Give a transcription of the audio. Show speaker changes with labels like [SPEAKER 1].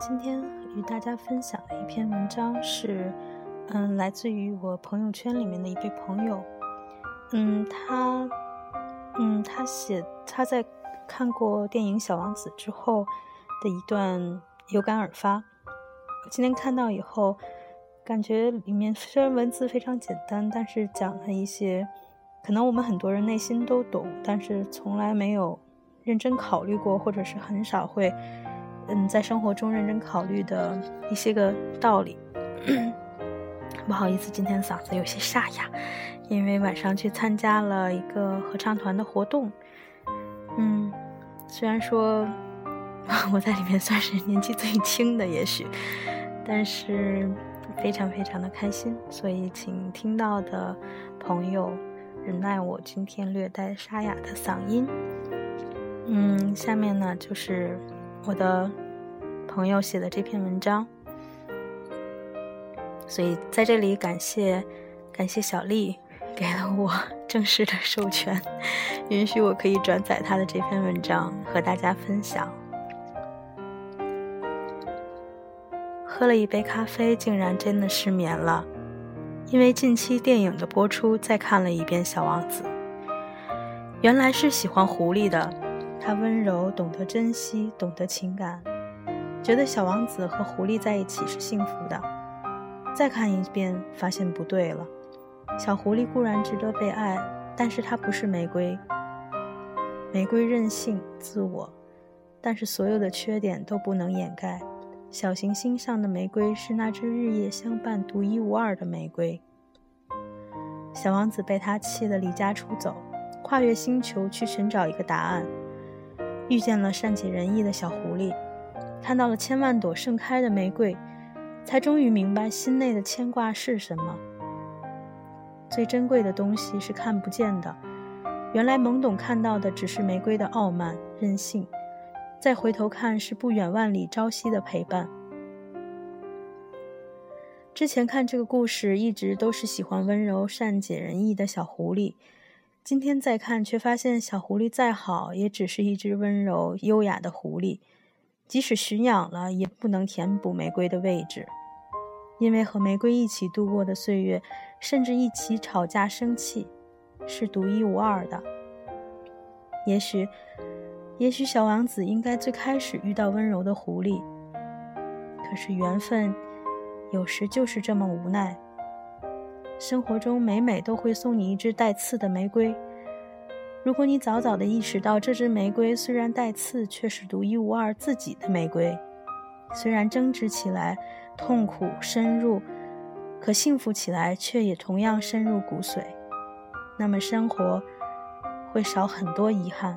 [SPEAKER 1] 今天与大家分享的一篇文章是，嗯，来自于我朋友圈里面的一位朋友，嗯，他，嗯，他写他在看过电影《小王子》之后的一段有感而发。今天看到以后，感觉里面虽然文字非常简单，但是讲了一些可能我们很多人内心都懂，但是从来没有认真考虑过，或者是很少会。嗯，在生活中认真考虑的一些个道理。不好意思，今天嗓子有些沙哑，因为晚上去参加了一个合唱团的活动。嗯，虽然说我在里面算是年纪最轻的，也许，但是非常非常的开心。所以，请听到的朋友忍耐我今天略带沙哑的嗓音。嗯，下面呢就是。我的朋友写的这篇文章，所以在这里感谢感谢小丽给了我 正式的授权，允许我可以转载她的这篇文章和大家分享。喝了一杯咖啡，竟然真的失眠了，因为近期电影的播出，再看了一遍《小王子》，原来是喜欢狐狸的。他温柔，懂得珍惜，懂得情感，觉得小王子和狐狸在一起是幸福的。再看一遍，发现不对了。小狐狸固然值得被爱，但是它不是玫瑰。玫瑰任性、自我，但是所有的缺点都不能掩盖。小行星上的玫瑰是那只日夜相伴、独一无二的玫瑰。小王子被他气得离家出走，跨越星球去寻找一个答案。遇见了善解人意的小狐狸，看到了千万朵盛开的玫瑰，才终于明白心内的牵挂是什么。最珍贵的东西是看不见的，原来懵懂看到的只是玫瑰的傲慢任性，再回头看是不远万里朝夕的陪伴。之前看这个故事，一直都是喜欢温柔善解人意的小狐狸。今天再看，却发现小狐狸再好，也只是一只温柔优雅的狐狸。即使驯养了，也不能填补玫瑰的位置，因为和玫瑰一起度过的岁月，甚至一起吵架生气，是独一无二的。也许，也许小王子应该最开始遇到温柔的狐狸。可是缘分，有时就是这么无奈。生活中每每都会送你一支带刺的玫瑰。如果你早早的意识到这支玫瑰虽然带刺，却是独一无二自己的玫瑰，虽然争执起来痛苦深入，可幸福起来却也同样深入骨髓，那么生活会少很多遗憾。